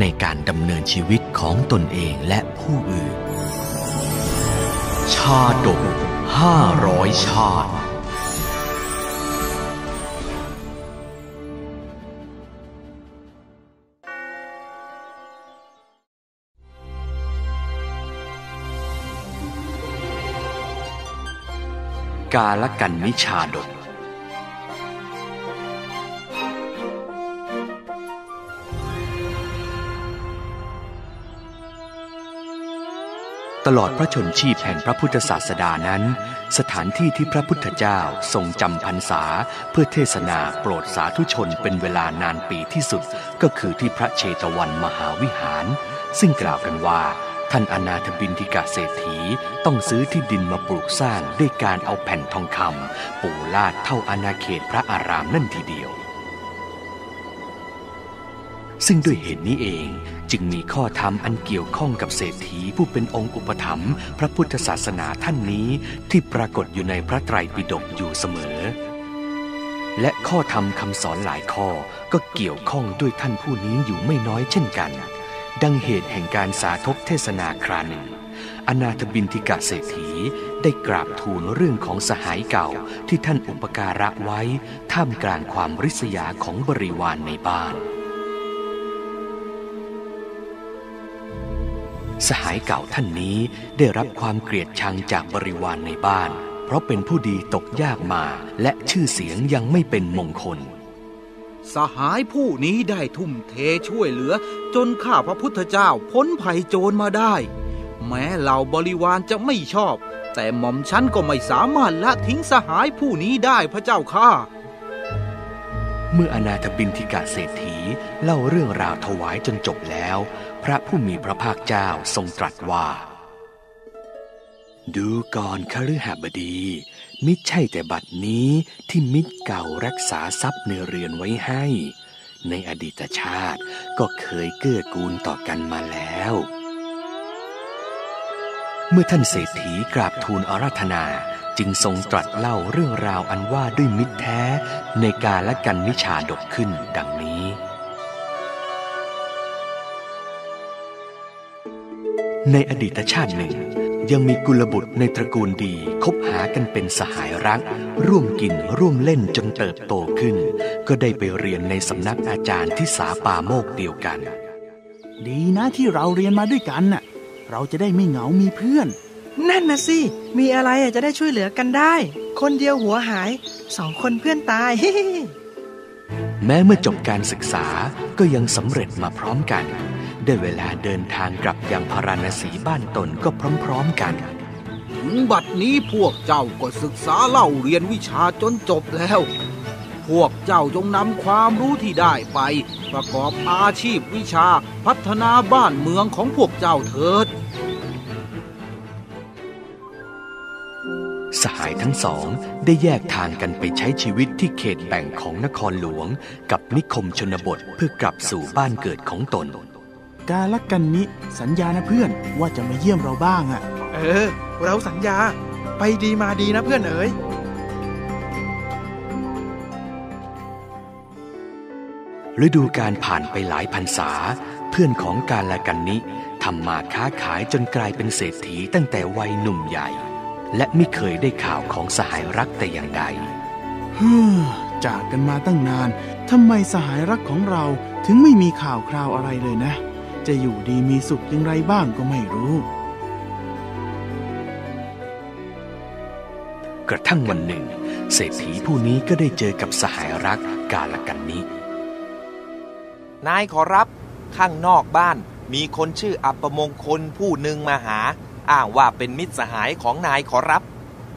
ในการดำเนินชีวิตของตนเองและผู้อื่น ชาดกห้าร้อยชาติกาลกันนิชาดก ตลอดพระชนชีพแห่งพระพุทธศาสดานั้น สถานที่ที่พระพุทธเจ้าทรงจำพรรษา เพื่อเทศนาโปรดสาธุชนเป็นเวลานานปีที่สุด ก็คือที่พระเชตวันมหาวิหาร ซึ่งกล่าวกันว่า ท่านอนาถบินทิกาเศรษฐีต้องซื้อที่ดินมาปลูกสร้างด้วยการเอาแผ่นทองคำปูลาดเท่าอาณาเขตพระอารามนั่นทีเดียว ซึ่งด้วยเหตุนี้เองจึงมีข้อธรรมอันเกี่ยวข้องกับเศรษฐีผู้เป็นองค์อุปถัมภ์พระพุทธศาสนาท่านนี้ที่ปรากฏอยู่ในพระไตรปิฎกอยู่เสมอ และข้อธรรมคำสอนหลายข้อก็เกี่ยวข้องด้วยท่านผู้นี้อยู่ไม่น้อยเช่นกัน ดังเหตุแห่งการสาธกเทศนาคราหนึ่งอนาถบินทิกะเศรษฐีได้กราบทูลเรื่องของสหายเก่าที่ท่านอุปการะไว้ท่ามกลางความริษยาของบริวารในบ้าน สหายเก่าท่านนี้ได้รับความเกลียดชังจากบริวารในบ้าน เพราะเป็นผู้ดีตกยากมาและชื่อเสียงยังไม่เป็นมงคล สหายผู้นี้ได้ทุ่มเทช่วยเหลือ จนข้าพระพุทธเจ้าพ้นภัยโจรมาได้ แม้เหล่าบริวารจะไม่ชอบ แต่หม่อมฉันก็ไม่สามารถละทิ้งสหายผู้นี้ได้พระเจ้าข้าเมื่ออนาถบินทิกาเศรษฐีเล่าเรื่องราวถวายจนจบแล้ว พระผู้มีพระภาคเจ้าทรงตรัสว่า ดูก่อนคฤหบดี มิใช่แต่บัดนี้ที่มิตรเก่ารักษาทรัพย์ในเรือนไว้ให้ ในอดีตชาติก็เคยเกื้อกูลต่อกันมาแล้ว เมื่อท่านเศรษฐีกราบทูลอาราธนาจึงทรงตรัสเล่าเรื่องราวอันว่าด้วยมิตรแท้ในการละกันนิชาดกขึ้นดังนี้ ในอดีตชาติหนึ่ง ยังมีกุลบุตรในตระกูลดีคบหากันเป็นสหายรัก ร่วมกินร่วมเล่นจนเติบโตขึ้น ก็ได้ไปเรียนในสำนักอาจารย์ที่สาปาโมกเดียวกัน ดีนะที่เราเรียนมาด้วยกันน่ะ เราจะได้ไม่เหงามีเพื่อน นั่นนะสิ มีอะไรอะจะได้ช่วยเหลือกันได้ คนเดียวหัวหายสองคนเพื่อนตาย แม้เมื่อจบการศึกษาก็ยังสำเร็จมาพร้อมกัน ได้เวลาเดินทางกลับยังพาราณสีบ้านตนก็พร้อมๆกันถึงบัดนี้พวกเจ้าก็ศึกษาเล่าเรียนวิชาจนจบแล้ว พวกเจ้าจงนำความรู้ที่ได้ไป ประกอบอาชีพวิชาพัฒนาบ้านเมืองของพวกเจ้าเถิด สหายทั้งสองได้แยกทางกันไปใช้ชีวิตที่เขตแบ่งของนครหลวง กับนิคมชนบทเพื่อกลับสู่บ้านเกิดของตน กาลกันนิสัญญานะเพื่อนว่าจะมาเยี่ยมเราบ้างอะ เออ เราสัญญา ไปดีมาดีนะเพื่อนเอ๋ยฤดูการผ่านไปหลายพรรษา เพื่อนของการละกันนิทำมาค้าขายจนกลายเป็นเศรษฐีตั้งแต่วัยหนุ่มใหญ่ และไม่เคยได้ข่าวของสหายรักแต่อย่างใดฮึมจากกันมาตั้งนานทำไมสหายรักของเราถึงไม่มีข่าวคราวอะไรเลยนะ จะอยู่ดีมีสุขอย่างไรบ้างก็ไม่รู้ กระทั่งวันหนึ่ง เศรษฐีผู้นี้ก็ได้เจอกับสหายรักกาลกันนินายขอรับ ข้างนอกบ้านมีคนชื่ออัปมงคลผู้หนึ่งมาหา อ้างว่าเป็นมิตรสหายของนายขอรับ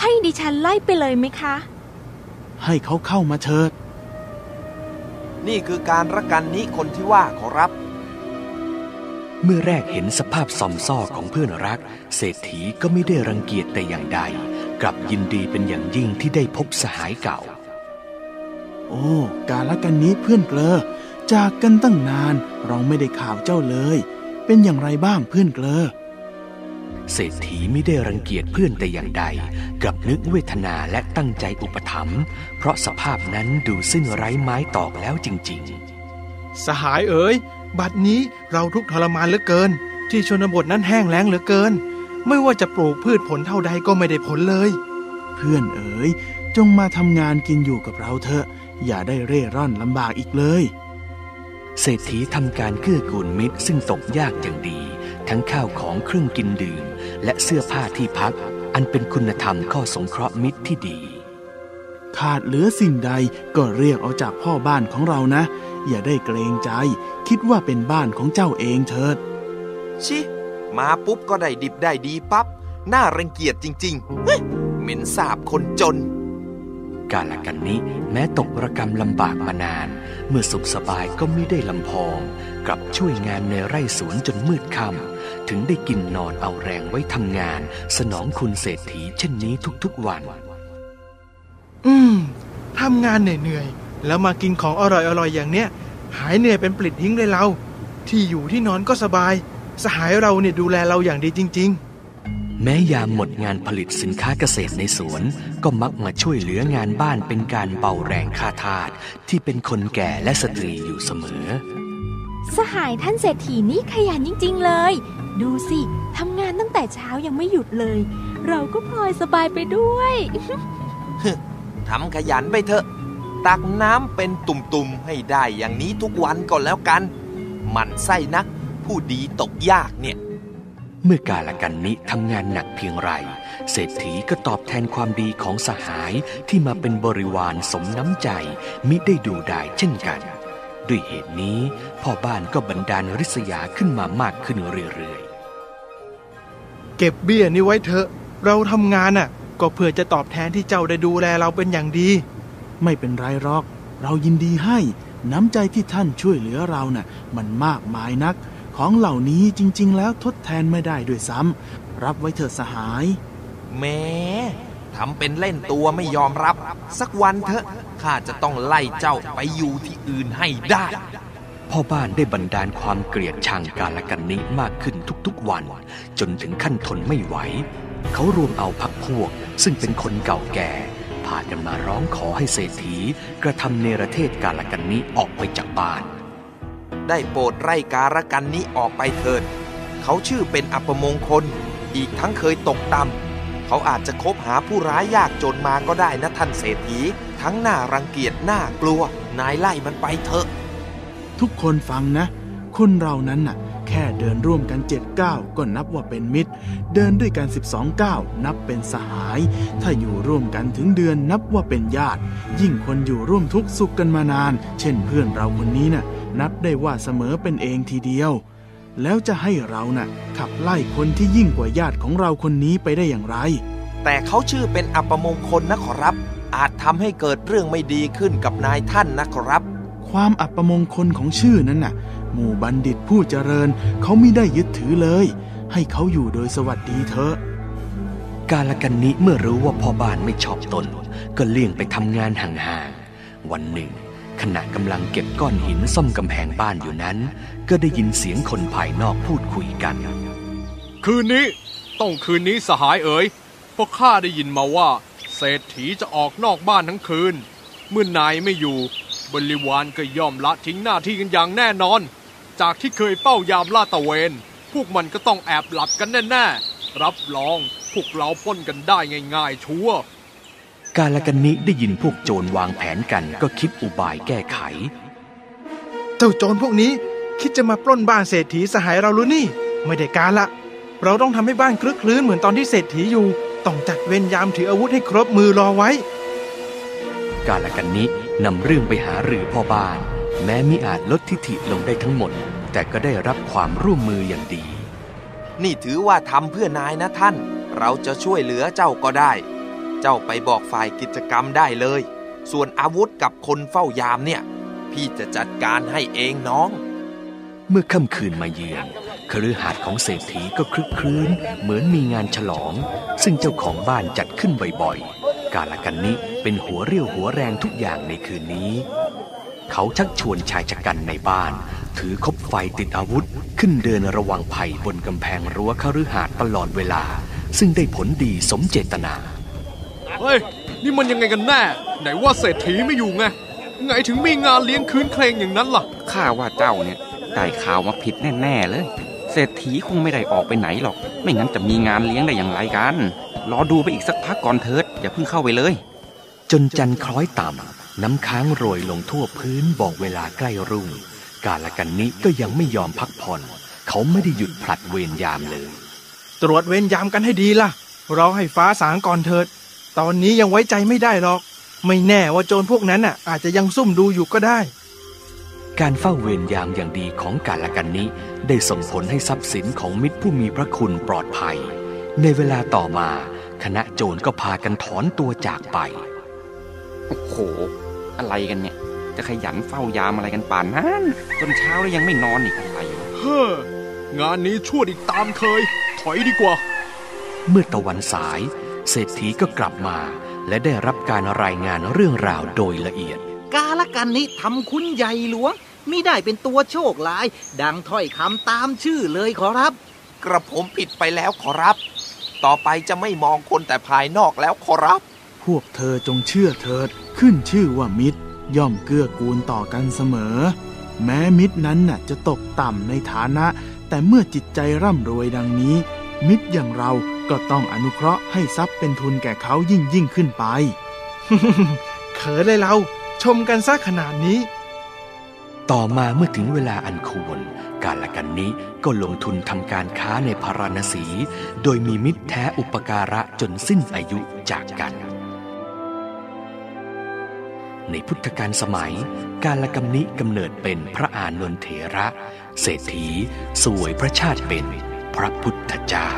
ให้ดิฉันไล่ไปเลยไหมคะ ให้เขาเข้ามาเถิด นี่คือการระกันนี้คนที่ว่าขอรับ เมื่อแรกเห็นสภาพซอมซ่อของเพื่อนรัก เศรษฐีก็ไม่ได้รังเกียจแต่อย่างใด กลับยินดีเป็นอย่างยิ่งที่ได้พบสหายเก่า โอ้กาละกันนี้เพื่อนเกลอ จากกันตั้งนานเราไม่ได้ข่าวเจ้าเลย เป็นอย่างไรบ้างเพื่อนเกลอเศรษฐีไม่ได้รังเกียจเพื่อนแต่อย่างใด กลับนึกเวทนาและตั้งใจอุปถัมภ์เพราะสภาพนั้นดูสิ้นไร้ไม้ตอกแล้วจริงสหายเอ๋ย บัดนี้เราทุกข์ทรมานเหลือเกิน ที่ชนบทนั้นแห้งแล้งเหลือเกิน ไม่ว่าจะปลูกพืชผลเท่าใดก็ไม่ได้ผลเลย เพื่อนเอ๋ยจงมาทำงานกินอยู่กับเราเถอะ อย่าได้เร่ร่อนลำบากอีกเลยๆเศรษฐีทำการเกื้อกูลมิตรซึ่งตกยากอย่างดี ทั้งข้าวของเครื่องกินดื่ม และเสื้อผ้าที่พัก อันเป็นคุณธรรมข้อสงเคราะห์มิตรที่ดี ขาดเหลือสิ่งใดก็เรียกเอาจากพ่อบ้านของเรานะ อย่าได้เกรงใจ คิดว่าเป็นบ้านของเจ้าเองเถิด ชิ มาปุ๊บก็ได้ดิบได้ดีปับ๊บน่ารังเกียจจริงๆเฮ้ยเหม็นสาบคนจน กาลกันนี้แม้ตกระกรรมลำบากมานาน เมื่อสุขสบายก็ไม่ได้ลำพอง กลับช่วยงานในไร่สวนจนมืดค่ำถึงได้กินนอนเอาแรงไว้ทำงาน สนองคุณเศรษฐีเช่นนี้ทุกๆวัน อืมทำงานเหนื่อยๆ แล้วมากินของอร่อยๆอย่างเนี้ยหายเหนื่อยเป็นปลิดทิ้งเลยเรา ที่อยู่ที่นอนก็สบาย สหายเราเนี่ยดูแลเราอย่างดีจริงแม้ยามหมดงานผลิตสินค้าเกษตรในสวน ก็มักมาช่วยเหลืองานบ้านเป็นการเบาแรงค่าทาสที่เป็นคนแก่และสตรีอยู่เสมอ สหายท่านเศรษฐีนี่ขยันจริง ๆ เลย ดูสิทำงานตั้งแต่เช้ายังไม่หยุดเลย เราก็พลอยสบายไปด้วยทำขยันไปเถอะ ตักน้ำเป็นตุ่มๆให้ได้อย่างนี้ทุกวันก็แล้วกัน มันไส้นักผู้ดีตกยากเนี่ย เมื่อกาลกันนี้ทำงานหนักเพียงไรเศรษฐีก็ตอบแทนความดีของสหายที่มาเป็นบริวารสมน้ำใจมิได้ดูได้เช่นกัน ด้วยเหตุนี้พ่อบ้านก็บันดาลริษยาขึ้นมามากขึ้นเรื่อยๆ เก็บเบี้ยนี่ไว้เถอะ เราทำงานน่ะ ก็เพื่อจะตอบแทนที่เจ้าได้ดูแลเราเป็นอย่างดี ไม่เป็นไรหรอก เรายินดีให้ น้ำใจที่ท่านช่วยเหลือเราน่ะ มันมากมายนัก ของเหล่านี้จริง ๆ แล้วทดแทนไม่ได้ด้วยซ้ำรับไว้เถิดสหายแม้ทำเป็นเล่นตัวไม่ยอมรับ สักวันเถอะข้าจะต้องไล่เจ้าไปอยู่ที่อื่นให้ได้ๆพ่อบ้านได้บันดาลความเกลียดชังกาลกันนี้มากขึ้นทุกๆวัน จนถึงขั้นทนไม่ไหว เขารวมเอาพักพวกซึ่งเป็นคนเก่าแก่พากันมาร้องขอให้เศรษฐีกระทำเนรเทศกาลกันนี้ออกไปจากบ้าน ได้โปรดไล่การกันนี้ออกไปเถิด เขาชื่อเป็นอัปมงคล อีกทั้งเคยตกต่ำเขาอาจจะคบหาผู้ร้ายยากจนมาก็ได้นะท่านเศรษฐี ทั้งหน้ารังเกียจหน้ากลัว นายไล่มันไปเถอะ ทุกคนฟังนะ คนเรานั้นน่ะ แค่เดินร่วมกันเจ็ดก้าวก็นับว่าเป็นมิตร เดินด้วยกันสิบสองก้าวนับเป็นสหาย ถ้าอยู่ร่วมกันถึงเดือนนับว่าเป็นญาติ ยิ่งคนอยู่ร่วมทุกข์สุขกันมานาน เช่นเพื่อนเราคนนี้น่ะนับได้ว่าเสมอเป็นเองทีเดียว แล้วจะให้เราน่ะขับไล่คนที่ยิ่งกว่าญาติของเราคนนี้ไปได้อย่างไร แต่เขาชื่อเป็นอัปมงคลนะขอรับ อาจทำให้เกิดเรื่องไม่ดีขึ้นกับนายท่านนะขอรับ ความอัปมงคลของชื่อนั้นน่ะ หมู่บัณฑิตผู้เจริญเขาไม่ได้ยึดถือเลย ให้เขาอยู่โดยสวัสดีเถอะกาลกันนี้เมื่อรู้ว่าพ่อบ้านไม่ชอบตน ก็เลี่ยงไปทำงานห่างๆ วันหนึ่ง ขณะกำลังเก็บก้อนหินซ่อมกำแพงบ้านอยู่นั้น ก็ได้ยินเสียงคนภายนอกพูดคุยกัน คืนนี้ต้องคืนนี้สหายเอ๋ยเพราะข้าได้ยินมาว่า เศรษฐีจะออกนอกบ้านทั้งคืน เมื่อนายไม่อยู่ บริวารก็ย่อมละทิ้งหน้าที่กันอย่างแน่นอน จากที่เคยเฝ้ายามลาดตระเวน พวกมันก็ต้องแอบหลับกันแน่ๆ รับรองพวกเราปล้นกันได้ง่ายๆชัวร์กาลกันนี้ได้ยินพวกโจรวางแผนกันก็คิดอุบายแก้ไข เจ้าโจรพวกนี้คิดจะมาปล้นบ้านเศรษฐีสหายเราหรือนี่ ไม่ได้การละ เราต้องทำให้บ้านคลึกคลื้นเหมือนตอนที่เศรษฐีอยู่ ต้องจัดเวรยามถืออาวุธให้ครบมือรอไว้ กาลกันนี้นำเรื่องไปหารือพ่อบ้าน แม้มิอาจลดทิฐิลงได้ทั้งหมด แต่ก็ได้รับความร่วมมืออย่างดี นี่ถือว่าทำเพื่อนายนะท่าน เราจะช่วยเหลือเจ้าก็ได้ เจ้าไปบอกฝ่ายกิจกรรมได้เลย ส่วนอาวุธกับคนเฝ้ายามเนี่ย พี่จะจัดการให้เองน้อง เมื่อค่ำคืนมาเยือนคฤหาสน์ของเศรษฐีก็คลึกครื้น เหมือนมีงานฉลอง ซึ่งเจ้าของบ้านจัดขึ้นบ่อยๆ กาลกันนิเป็นหัวเรี่ยวหัวแรงทุกอย่างในคืนนี้ เขาชักชวนชายชะกันในบ้าน ถือคบไฟติดอาวุธ ขึ้นเดินระวังภัยบนกำแพงรั้วคฤหาสน์ตลอดเวลา ซึ่งได้ผลดีสมเจตนา เฮ้ย นี่มันยังไงกันแน่ ไหนว่าเศรษฐีไม่อยู่ไง ไงถึงมีงานเลี้ยงคืนเคลงอย่างนั้นล่ะ ข้าว่าเจ้าเนี่ยได้ข่าวมาผิดแน่ๆเลย เศรษฐีคงไม่ได้ออกไปไหนหรอก ไม่งั้นจะมีงานเลี้ยงได้อย่างไรกัน รอดูไปอีกสักพักก่อนเถิด อย่าเพิ่งเข้าไปเลย จนจันทร์คล้อยต่ำ น้ำค้างโรยลงทั่วพื้นบอกเวลาใกล้รุ่ง กาลกันนิก็ยังไม่ยอมพักผ่อน เขาไม่ได้หยุดผลัดเวรยามเลย ตรวจเวรยามกันให้ดีล่ะ เราให้ฟ้าสางก่อนเถิด ตอนนี้ยังไว้ใจไม่ได้หรอก ไม่แน่ว่าโจรพวกนั้นน่ะ อาจจะยังซุ่มดูอยู่ก็ได้ การเฝ้าเวรยามอย่างดีของกาลกันนิได้ส่งผลให้ทรัพย์สินของมิตรผู้มีพระคุณปลอดภัย ในเวลาต่อมา คณะโจรก็พากันถอนตัวจากไป โอ้โห อะไรกันเนี่ย จะขยันเฝ้ายามอะไรกันป่านนั้นจนเช้าแล้วยังไม่นอนอีกอะไรวะเฮ้องานนี้ชั่วอีกตามเคย ถอยดีกว่า เมื่อตะวันสาย เศรษฐีก็กลับมา และได้รับการรายงานเรื่องราวโดยละเอียด กาละกันนี้ทำคุณใหญ่หลวงมิได้เป็นตัวโชคร้าย ดังถ้อยคำตามชื่อเลยขอรับ กระผมผิดไปแล้วขอรับ ต่อไปจะไม่มองคนแต่ภายนอกแล้วขอรับ พวกเธอจงเชื่อเถิด ขึ้นชื่อว่ามิตร ย่อมเกื้อกูลต่อกันเสมอ แม้มิตรนั้นน่ะจะตกต่ำในฐานะ แต่เมื่อจิตใจร่ำรวยดังนี้ มิตรอย่างเราก็ต้องอนุเคราะห์ให้ทรัพย์เป็นทุนแก่เขายิ่งยิ่งขึ้นไป เขินเลยเรา ชมกันซะขนาดนี้ ต่อมาเมื่อถึงเวลาอันควรกาลกันนิก็ลงทุนทำการค้าในพาราณสี โดยมีมิตรแท้อุปการะจนสิ้นอายุจากกัน ในพุทธกาลสมัย กาลกำนิกำเนิดเป็นพระอานนทเถระ เศรษฐี สวยพระชาติเป็นพระพุทธเจ้า